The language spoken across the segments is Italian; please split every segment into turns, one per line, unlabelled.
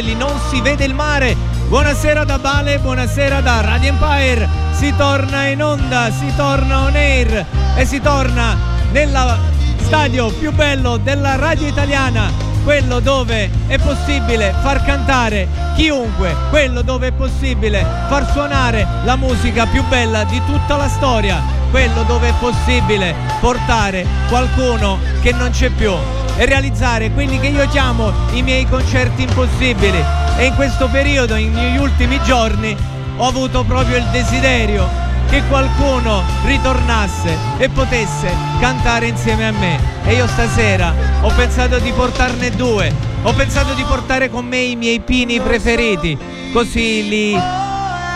lì non si vede il mare. Buonasera da Bale, buonasera da Radio Empire. Si torna in onda, si torna on air e si torna nel stadio più bello della radio italiana, quello dove è possibile far cantare chiunque, quello dove è possibile far suonare la musica più bella di tutta la storia, quello dove è possibile portare qualcuno che non c'è più e realizzare quelli che io chiamo i miei concerti impossibili. E in questo periodo, negli ultimi giorni, ho avuto proprio il desiderio che qualcuno ritornasse e potesse cantare insieme a me. E io stasera ho pensato di portarne due. Ho pensato di portare con me i miei pini preferiti, così li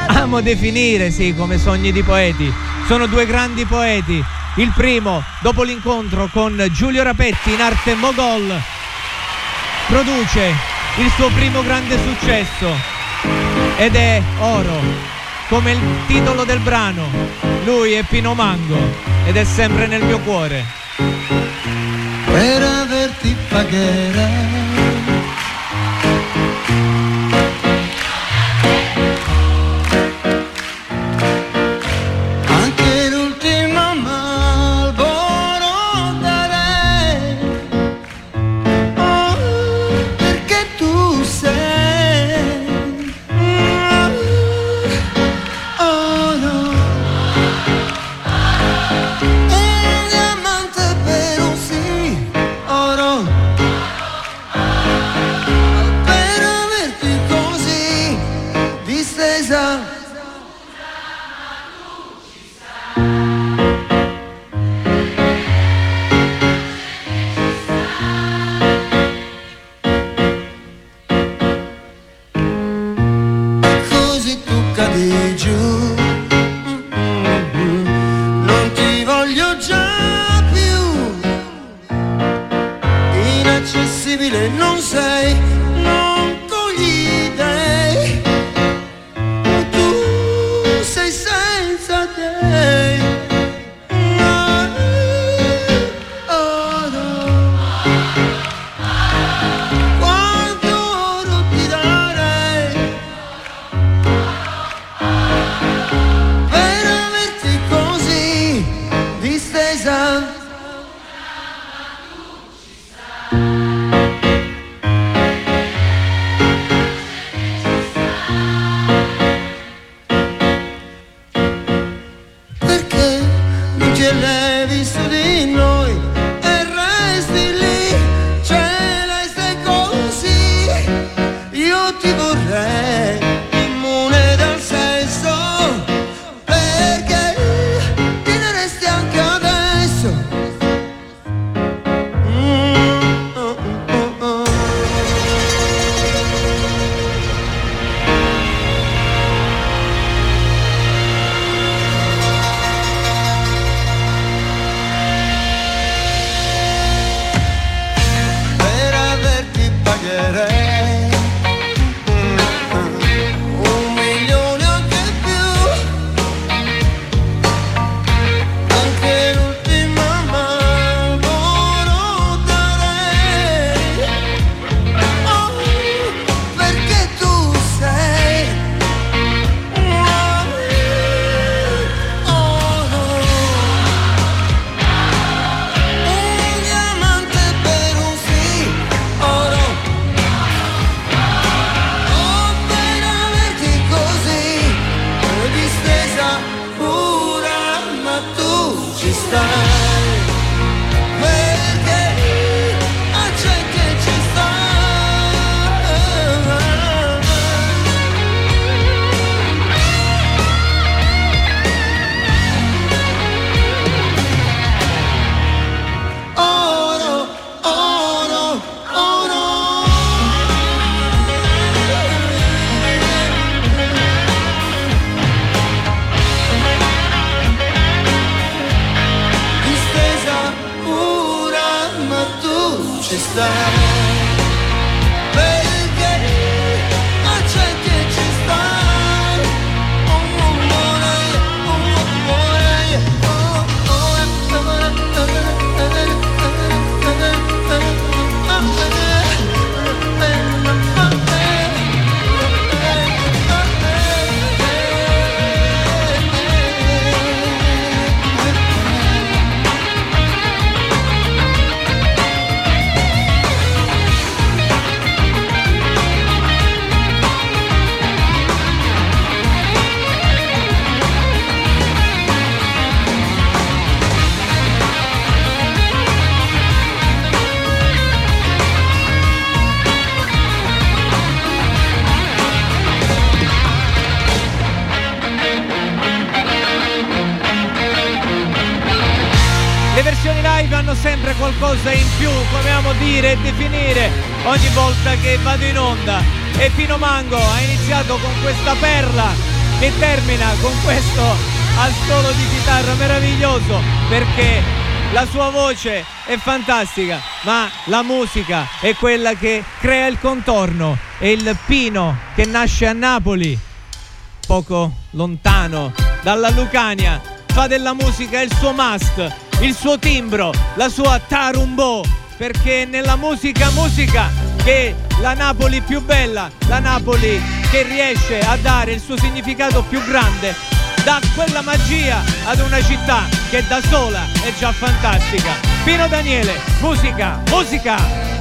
amo definire, sì, come sogni di poeti. Sono due grandi poeti il primo, dopo l'incontro con Giulio Rapetti in arte Mogol, produce il suo primo grande successo ed è Oro, come il titolo del brano. Lui è Pino Mango ed è sempre nel mio cuore.
Per averti pagherei
perché la sua voce è fantastica, ma la musica è quella che crea il contorno. E il Pino che nasce a Napoli, poco lontano dalla Lucania, fa della musica il suo must, il suo timbro, la sua tarumbo, perché nella musica musica che la Napoli più bella, la Napoli che riesce a dare il suo significato più grande, dà quella magia ad una città che da sola è già fantastica. Pino Daniele, musica, musica!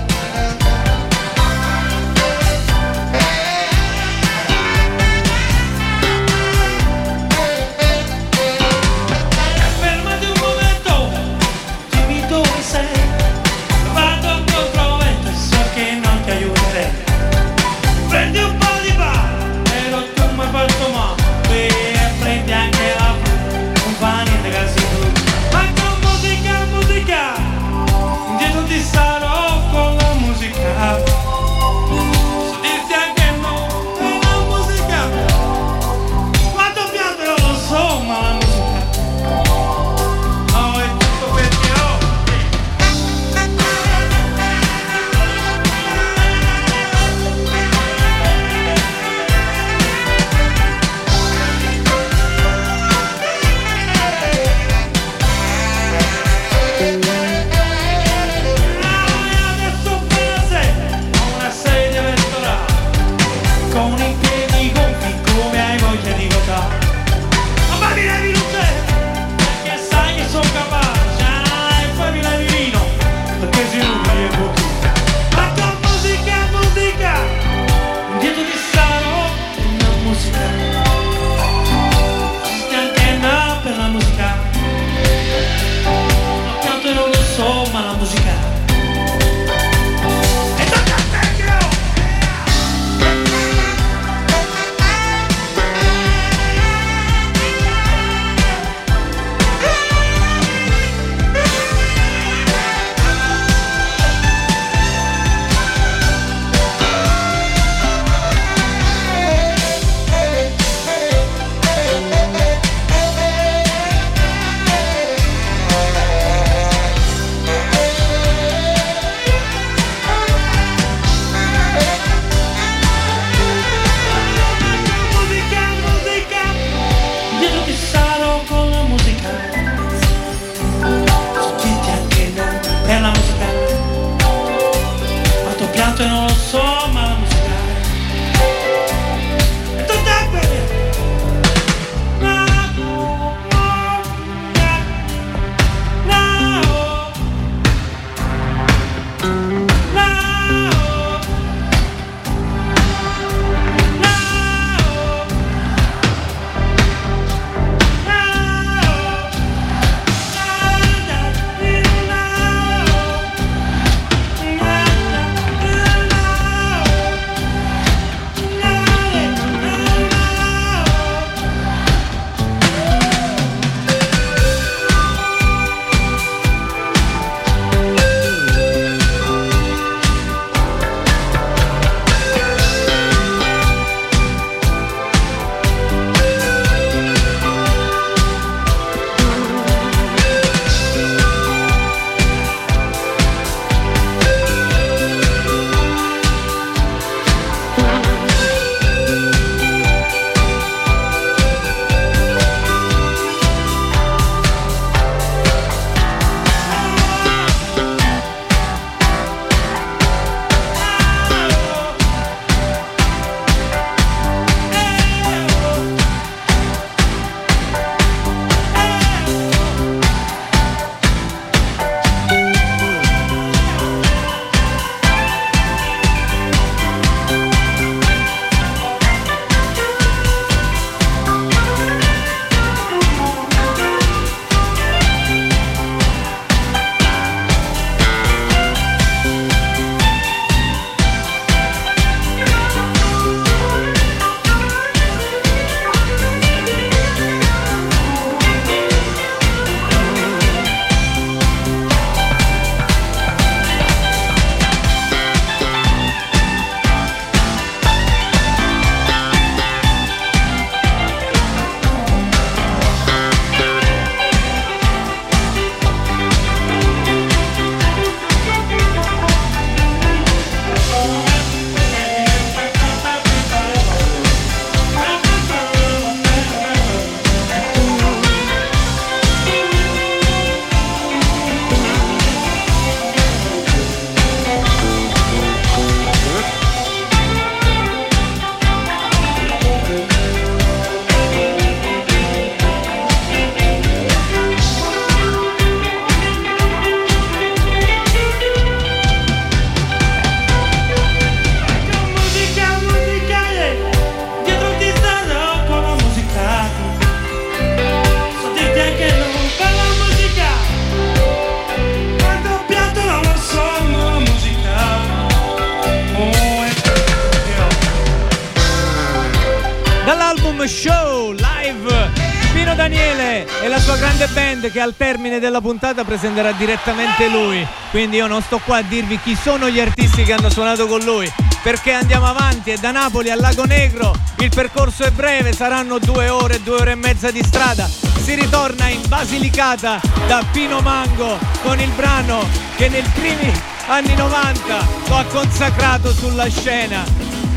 Al termine della puntata presenterà direttamente lui. Quindi io non sto qua a dirvi chi sono gli artisti che hanno suonato con lui, perché andiamo avanti e da Napoli a Lago Negro il percorso è breve, saranno due ore, due ore e mezza di strada. Si ritorna in Basilicata da Pino Mango con il brano che nei primi anni 90 lo ha consacrato sulla scena.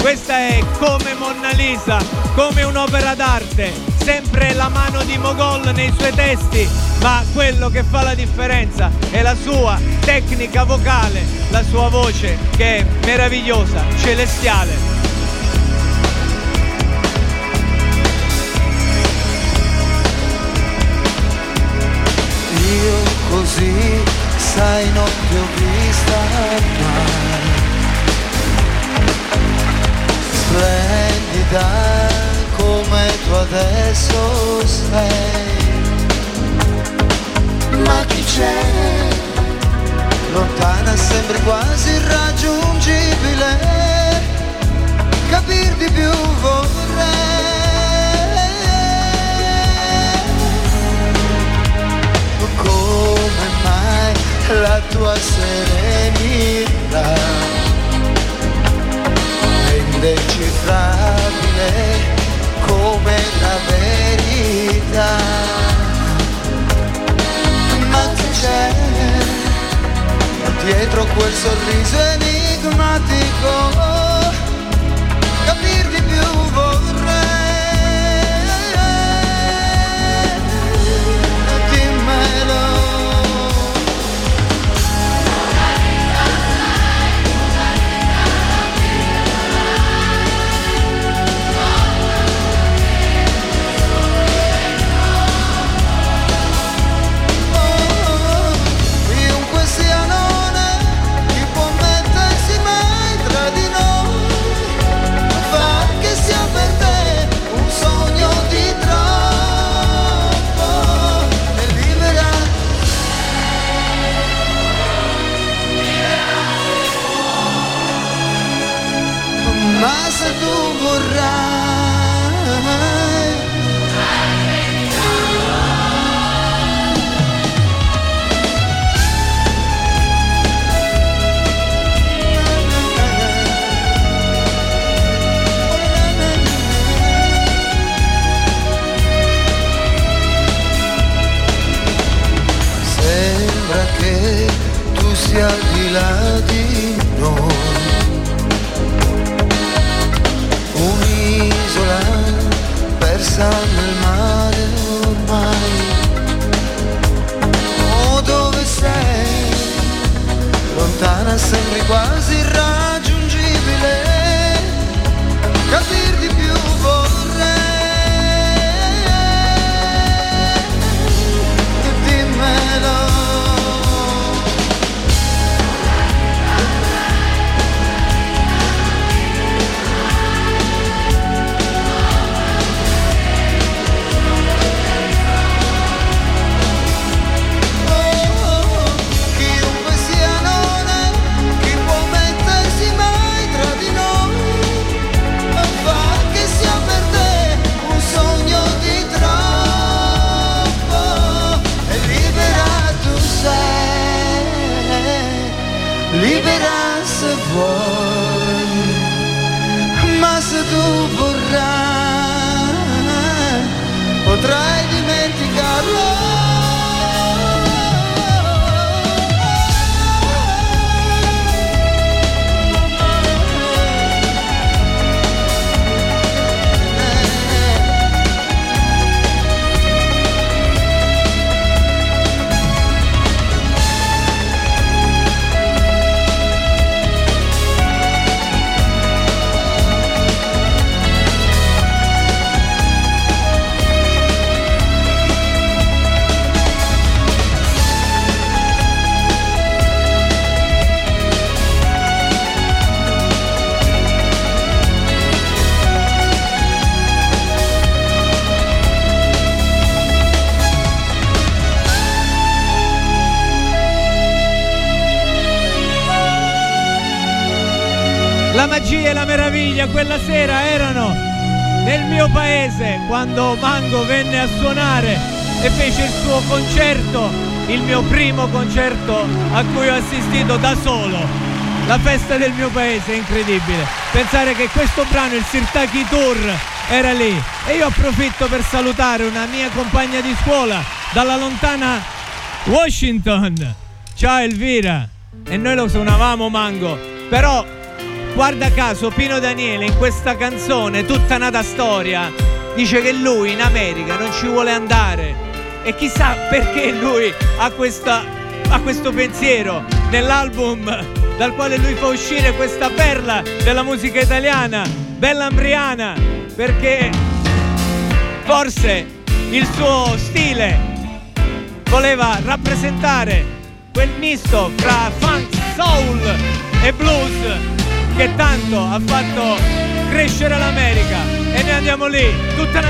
Questa è come Monna Lisa, come un'opera d'arte, sempre la mano di Mogol nei suoi testi, ma quello che fa la differenza è la sua tecnica vocale, la sua voce che è meravigliosa, celestiale.
Io così, sai, non ti ho vista mai. Splendida come tu adesso sei. Ma chi c'è? Lontana sembri dietro quel sorriso enigmatico? Capir di più vorrei. Sia al di là di noi. Un'isola persa nel mare ormai. Oh dove sei? Lontana sembri quasi irraggiungibile vuoi Ma se tu vorrai, potrai
Meraviglia quella sera erano
nel mio paese quando Mango venne a suonare e fece il suo concerto, il mio primo concerto a cui ho assistito da solo. La festa del mio paese è incredibile. Pensare che questo brano, il Sirtaki Tour, era lì. E io approfitto per salutare una mia compagna di scuola dalla lontana Washington. Ciao Elvira. E noi lo suonavamo Mango. Però guarda caso Pino Daniele in questa canzone, tutta nata storia, dice che lui in America non ci vuole andare. E chissà perché lui ha, questa, ha questo pensiero nell'album dal quale lui fa uscire questa perla della musica italiana, Bella Ambriana, perché forse il suo stile voleva rappresentare quel misto fra funk, soul e blues che tanto ha fatto crescere l'America. E noi andiamo lì, tutta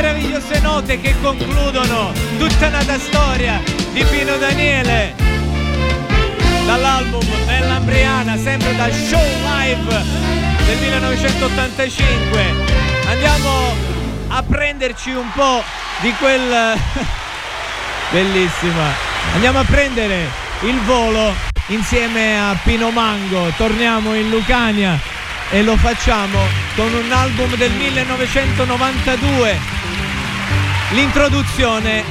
meravigliose note che concludono tutta nata storia di Pino Daniele.
Dall'album Bella Nell'Ambriana sempre da show live del 1985 andiamo a prenderci un po' di quel bellissima. Andiamo a prendere il volo insieme a Pino Mango. Torniamo in Lucania e lo facciamo con un album del 1992 L'introduzione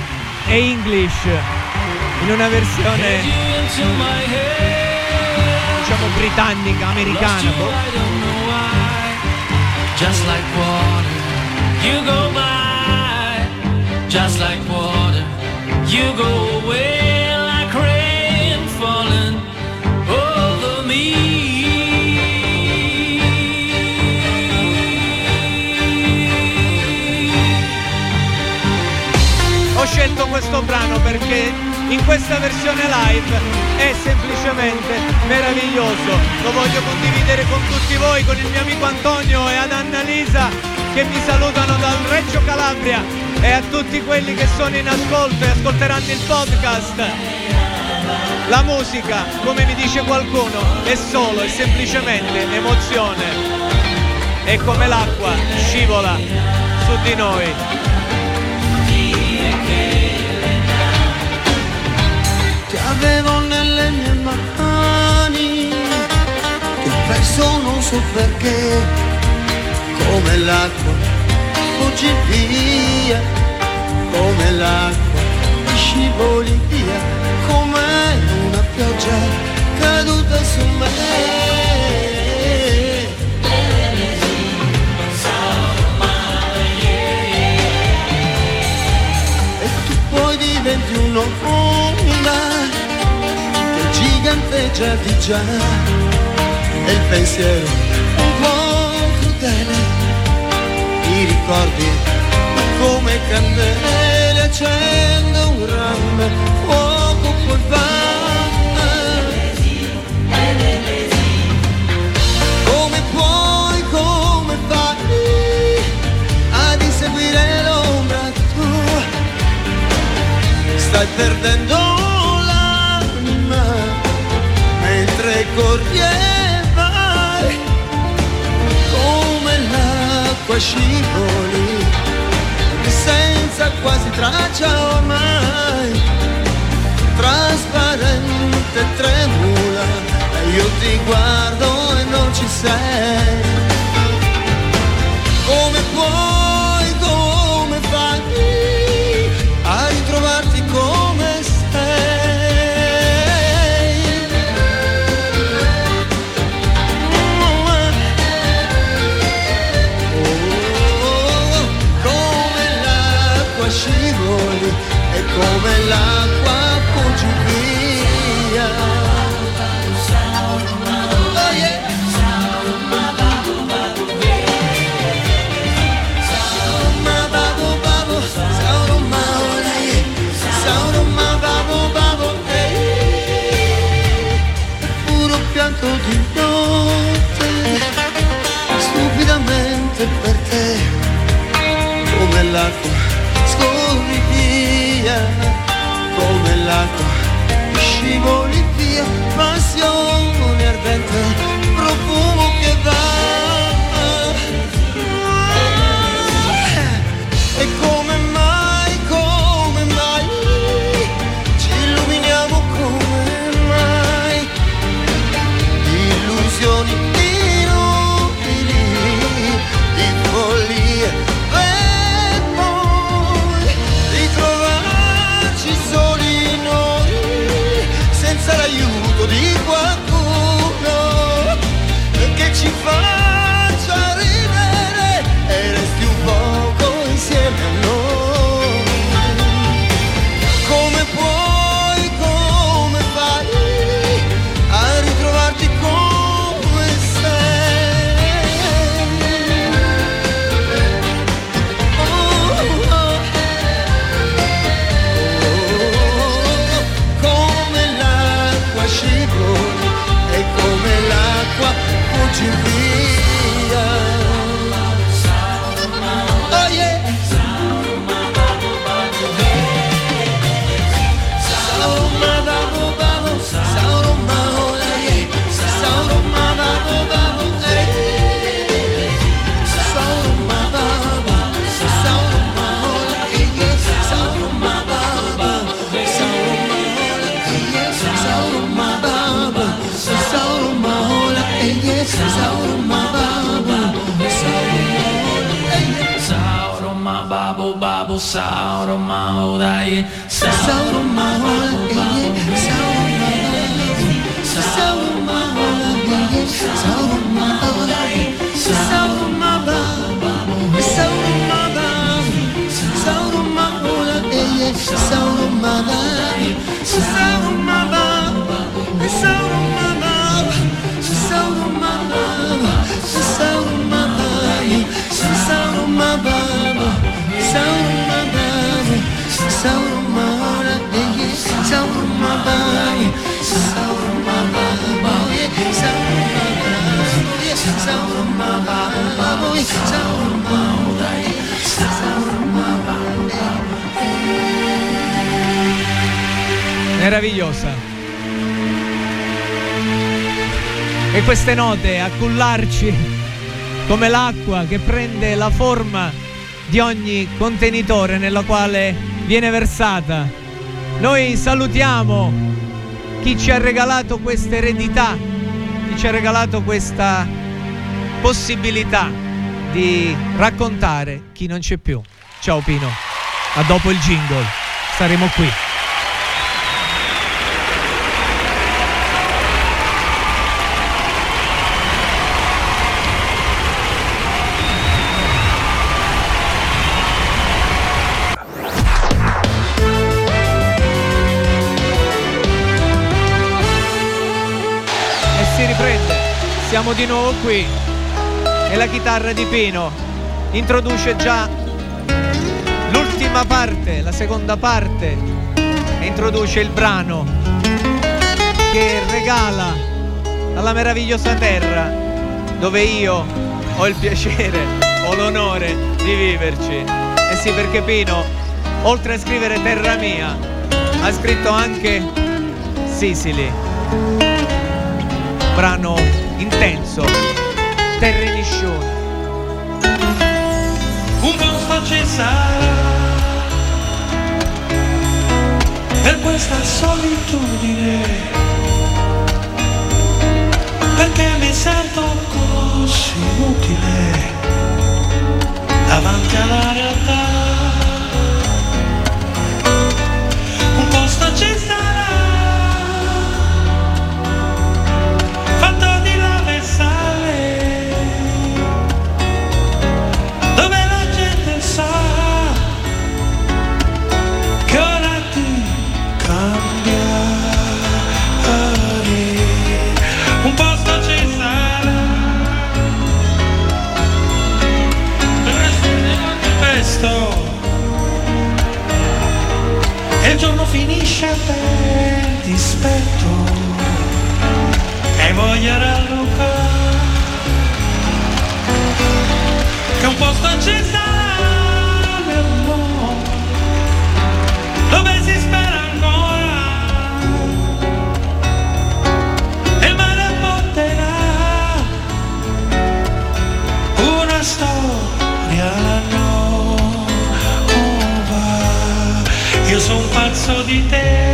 è English in una versione diciamo britannica, americana.
Just like water, you go by. Just like water, you go away
scelto questo brano perché in questa versione live è semplicemente meraviglioso. Lo voglio condividere con tutti voi, con il mio amico Antonio e ad Annalisa che mi salutano dal Reggio Calabria e a tutti quelli che sono in ascolto e ascolteranno il podcast. La musica, come mi dice qualcuno, è solo e semplicemente emozione. E come l'acqua scivola su di noi.
Avevo nelle mie mani Ti ho perso non so perché Come l'acqua fuggi via Come l'acqua scivoli via Come una pioggia caduta su me. E tu poi diventi un'onda che giganteggia di già. E il pensiero un po' crudele. I ricordi come candele accende un grande fuoco va come puoi come fai ad inseguire l'ombra tua? Stai perdendo vai come l'acqua scivoli senza quasi traccia ormai trasparente tremula io ti guardo e non ci sei. Come puoi Sauroman odaye Sauroman odaye Sauroman odaye Sauroman odaye Sauroman odaye Sauroman odaye Sauroman odaye Sauroman odaye Sauroman odaye Sauroman odaye mouth.
Meravigliosa. E queste note a cullarci come l'acqua che prende la forma di ogni contenitore nella quale viene versata. Noi salutiamo chi ci ha regalato questa eredità, chi ci ha regalato questa possibilità di raccontare chi non c'è più. Ciao Pino, a dopo il jingle, saremo qui. Siamo di nuovo qui. E la chitarra di Pino introduce già l'ultima parte, la seconda parte, e introduce il brano che regala alla meravigliosa terra dove io ho il piacere, ho l'onore di viverci. E sì, perché Pino, oltre a scrivere Terra mia, ha scritto anche Sicily brano intenso, Terre Niscione.
un posto ci sarà per questa solitudine perché mi sento così inutile davanti alla realtà crescente dispetto e voglia rallungare che un posto accesa verso di te.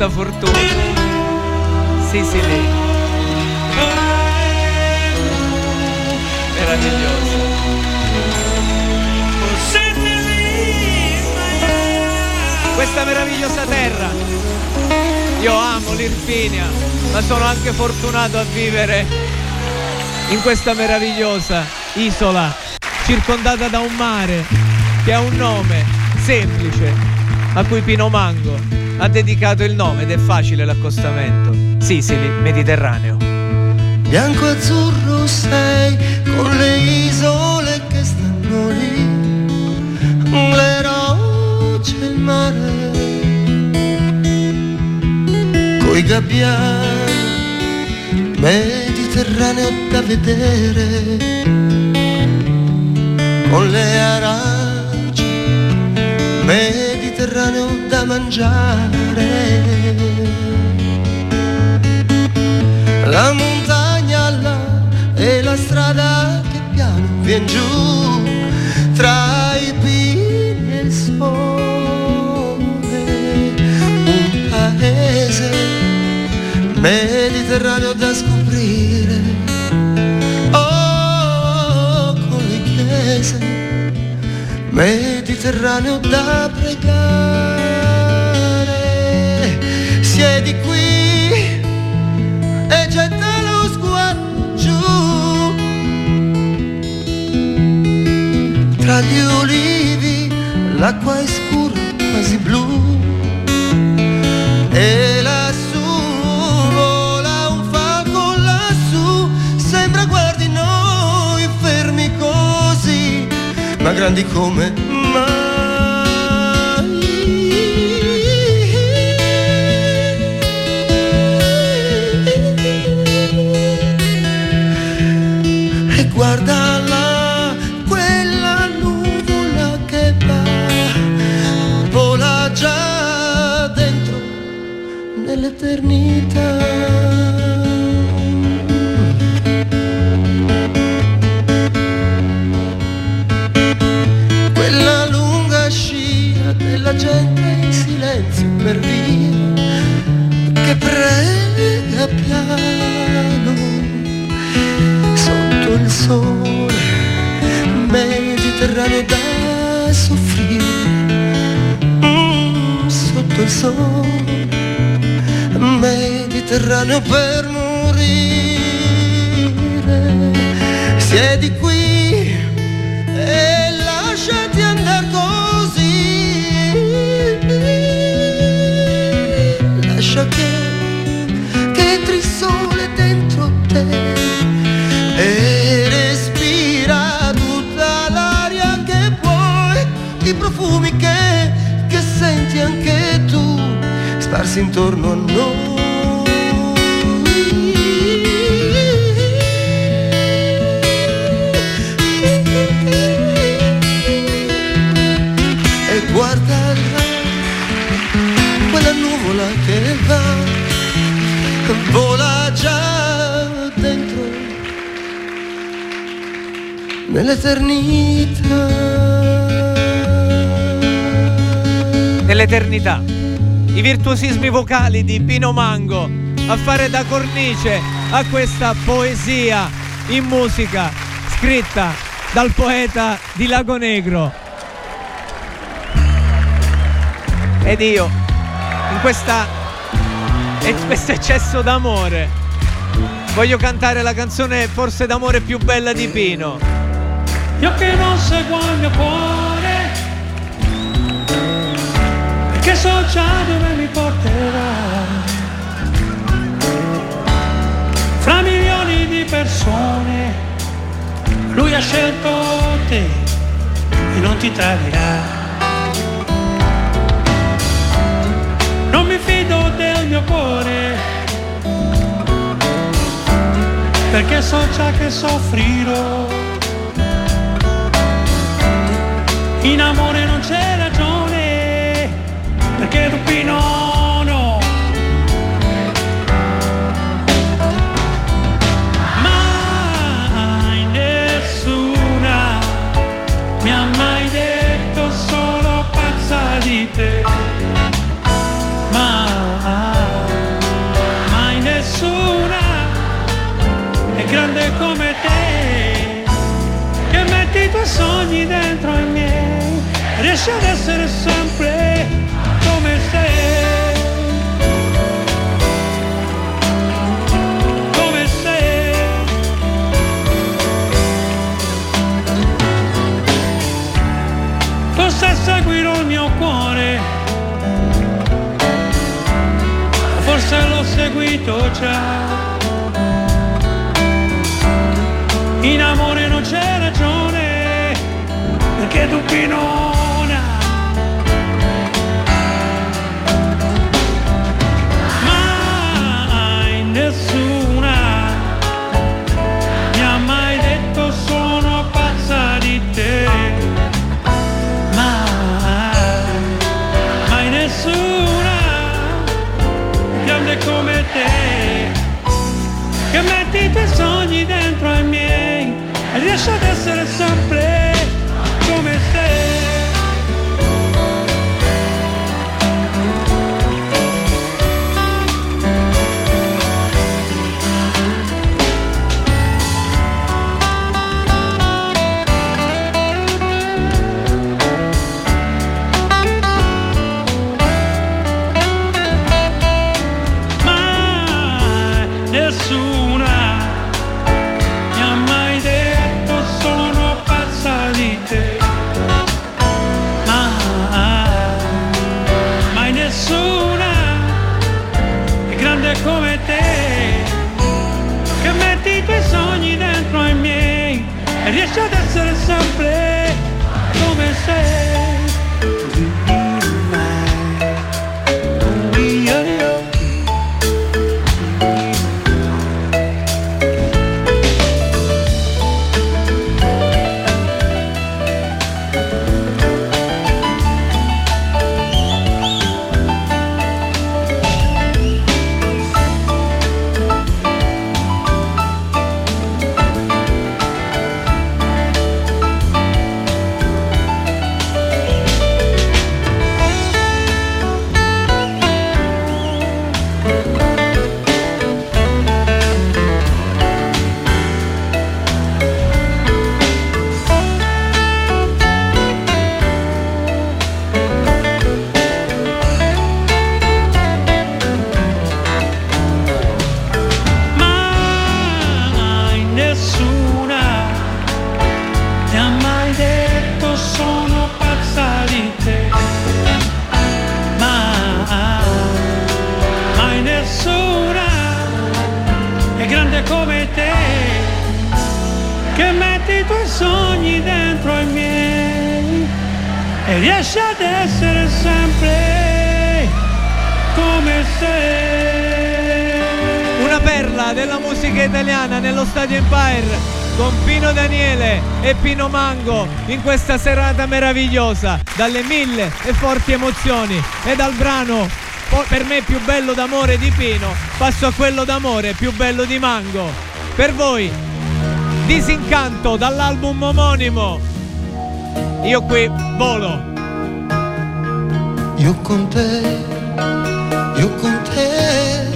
Questa fortuna. Sì, sì, lì. Meraviglioso. Questa meravigliosa terra. Io amo l'Irpinia, ma sono anche fortunato a vivere in questa meravigliosa isola circondata da un mare che ha un nome semplice a cui Pino Mango ha dedicato il nome ed è facile l'accostamento. Sicily, Mediterraneo.
Bianco azzurro sei con le isole che stanno lì, le rocce e il mare, coi gabbiani, Mediterraneo da vedere, con le arance, Mediterraneo da mangiare. La montagna là e la strada che piano vien giù tra i pini e il sole. Un paese mediterraneo da scoprire. Oh, con le chiese mediterraneo da pregare. L'acqua è scura quasi blu e lassù vola un falco lassù. Sembra guardi noi fermi così ma grandi come mai Nell'eternità. I
virtuosismi vocali di Pino Mango a fare da cornice a questa poesia in musica scritta dal poeta di Lago Negro. Ed io, in questa in questo eccesso d'amore, voglio cantare la canzone forse d'amore più bella di Pino.
Io che non seguo il mio cuore, perché so già dove mi porterà. Fra milioni di persone, lui ha scelto te e non ti tradirà. Non mi fido del mio cuore, perché so già che soffrirò. In amore non c'è che Rubino no. Mai nessuna mi ha mai detto solo pazza di te. Mai nessuna è grande come te che metti i tuoi sogni dentro i miei riesci ad essere solo Seguirò il mio cuore, forse l'ho seguito già. In amore non c'è ragione, perché tu pinona.
In questa serata meravigliosa dalle mille e forti emozioni e dal brano per me più bello d'amore di Pino passo a quello d'amore più bello di Mango. Per voi Disincanto dall'album omonimo. Io qui volo.
Io con te, io con te,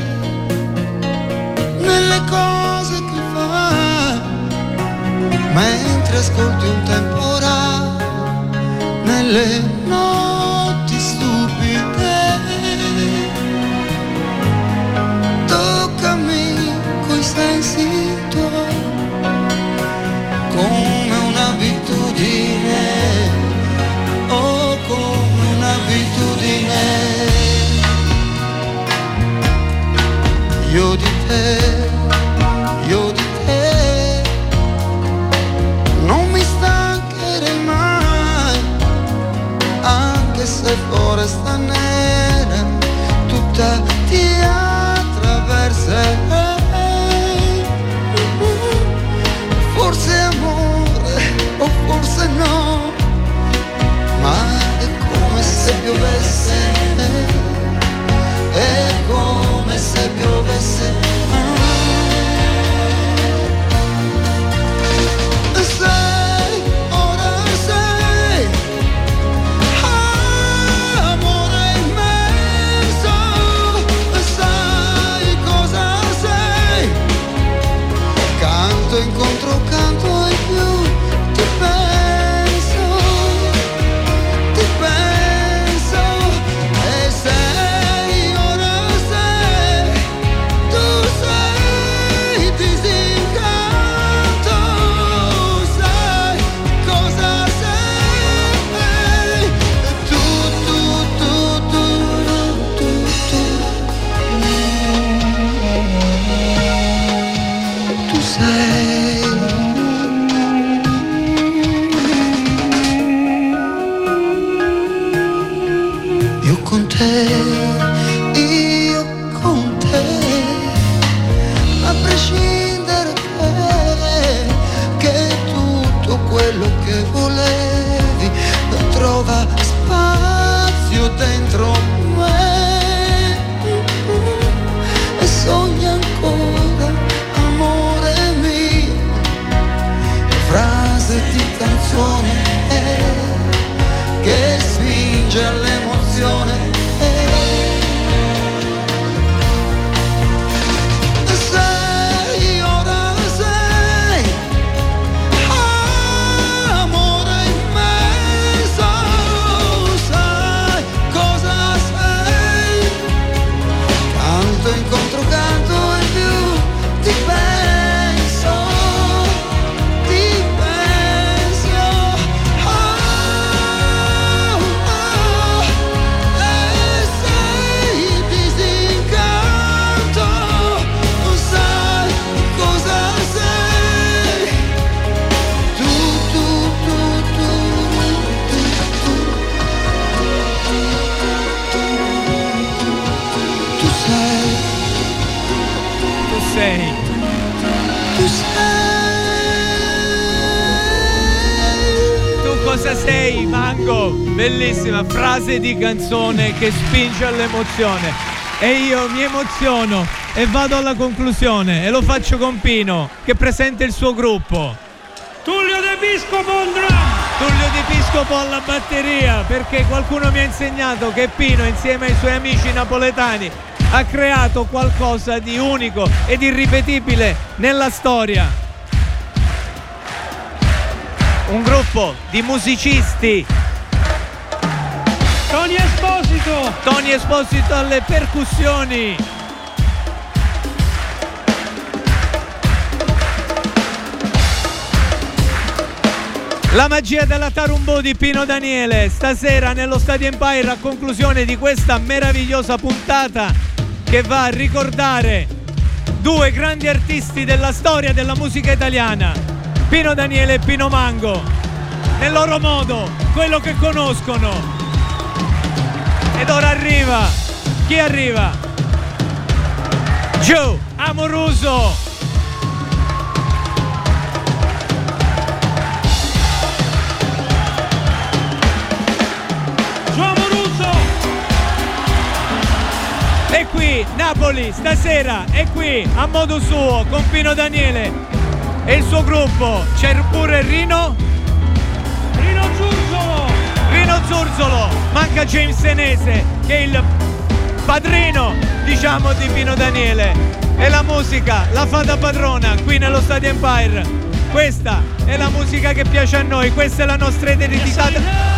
nelle cose che fai, mentre ascolti un temporale, nelle notti stupide. Toccami coi sensi tuoi, come un'abitudine oh come un'abitudine io di te foresta nera tutta ti attraverserei forse amore o forse no ma è come se piovesse, è come se piovesse. Frase di canzone che spinge all'emozione. E
io mi emoziono e vado alla conclusione e lo faccio con Pino che presenta il suo gruppo.
Tullio De Piscopo on drum.
Tullio Di Piscopo alla batteria perché qualcuno mi ha insegnato che Pino insieme ai suoi amici napoletani ha creato qualcosa di unico ed irripetibile nella storia. Un gruppo di musicisti,
Tony Esposito.
Tony Esposito alle percussioni, La magia della Tarumbo di Pino Daniele stasera nello Stadio Empire a conclusione di questa meravigliosa puntata che va a ricordare due grandi artisti della storia della musica italiana, Pino Daniele e Pino Mango, nel loro modo, quello che conoscono. Ed ora arriva, chi arriva? Joe Amoruso.
Gio Amoruso.
E qui Napoli stasera è qui a modo suo con Pino Daniele e il suo gruppo. C'è pure Rino.
Rino Zurzolo,
manca James Senese che è il padrino diciamo di Pino Daniele. E la musica la fa da padrona qui nello Stadio Empire. Questa è la musica che piace a noi, questa è la nostra identità.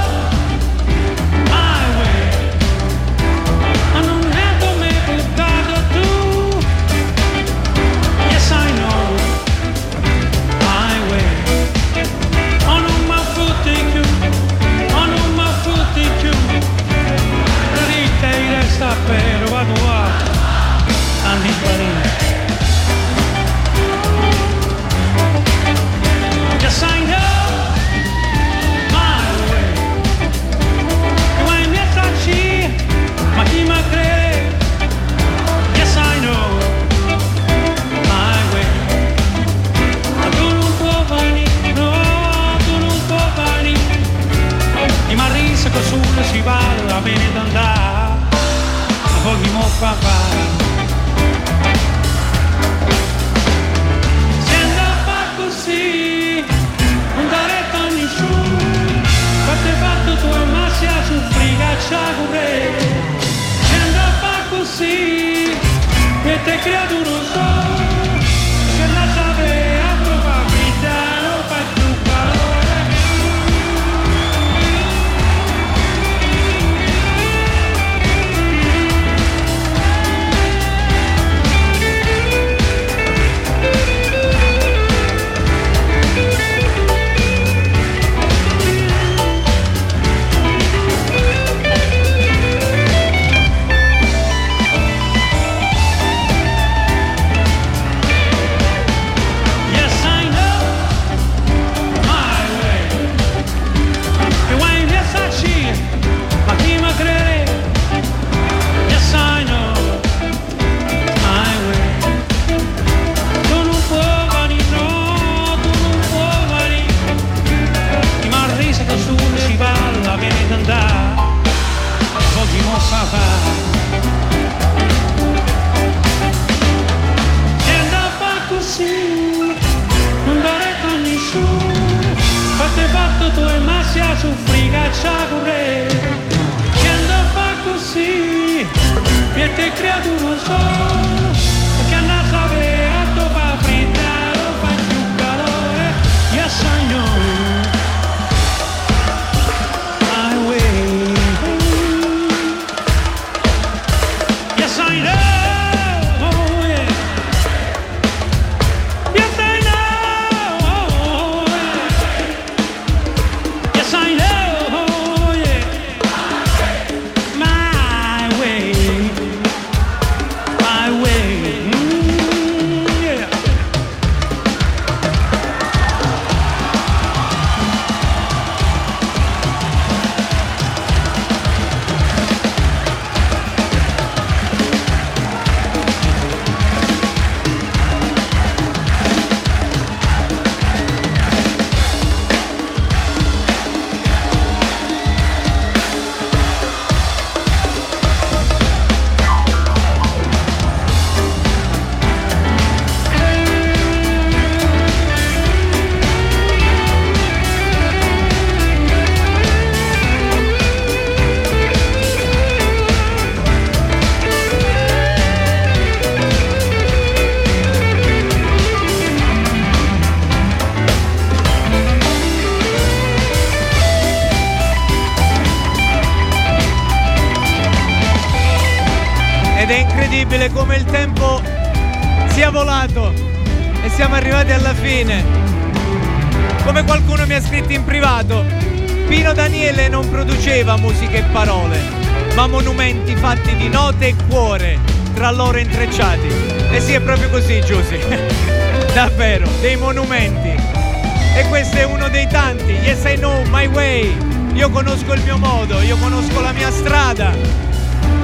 incredibile come il tempo sia volato e siamo arrivati alla fine. Come qualcuno mi ha scritto in privato, Pino Daniele non produceva musica e parole, ma monumenti fatti di note e cuore tra loro intrecciati. E sì, è proprio così, Giusy. Davvero,
dei monumenti. E questo è uno dei tanti, Yes I Know, My Way. Io conosco il mio modo, io conosco la mia strada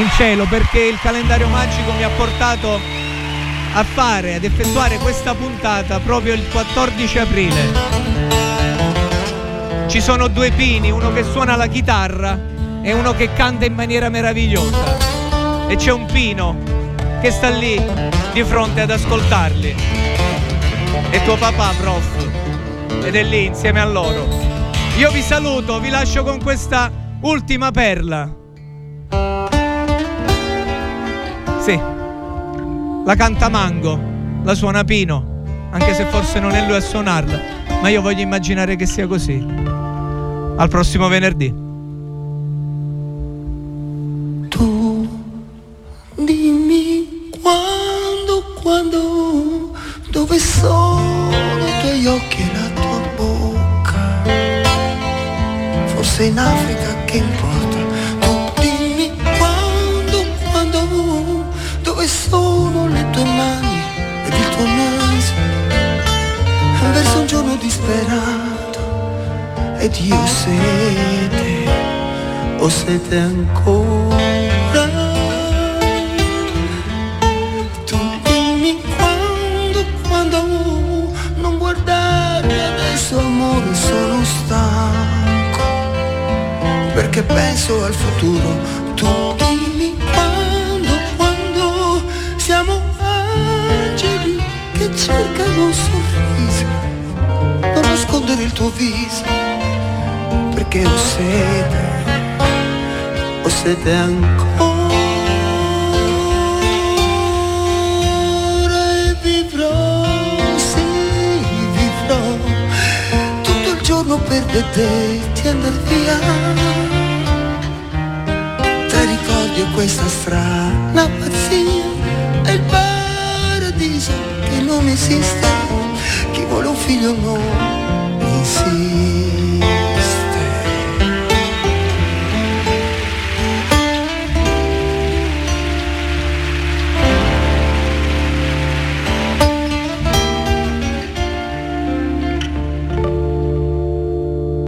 in cielo perché il calendario magico mi ha portato a fare, ad effettuare questa puntata proprio il 14 aprile. Ci sono due pini, uno che suona la chitarra e uno che canta in maniera meravigliosa. E c'è un pino che sta lì di fronte ad ascoltarli. E tuo papà, prof, ed è lì insieme a loro. Io vi saluto, vi lascio con questa ultima perla. Sì, la canta Mango, la suona Pino, anche se forse non è lui a suonarla, ma io voglio immaginare che sia così. Al prossimo venerdì.
Ho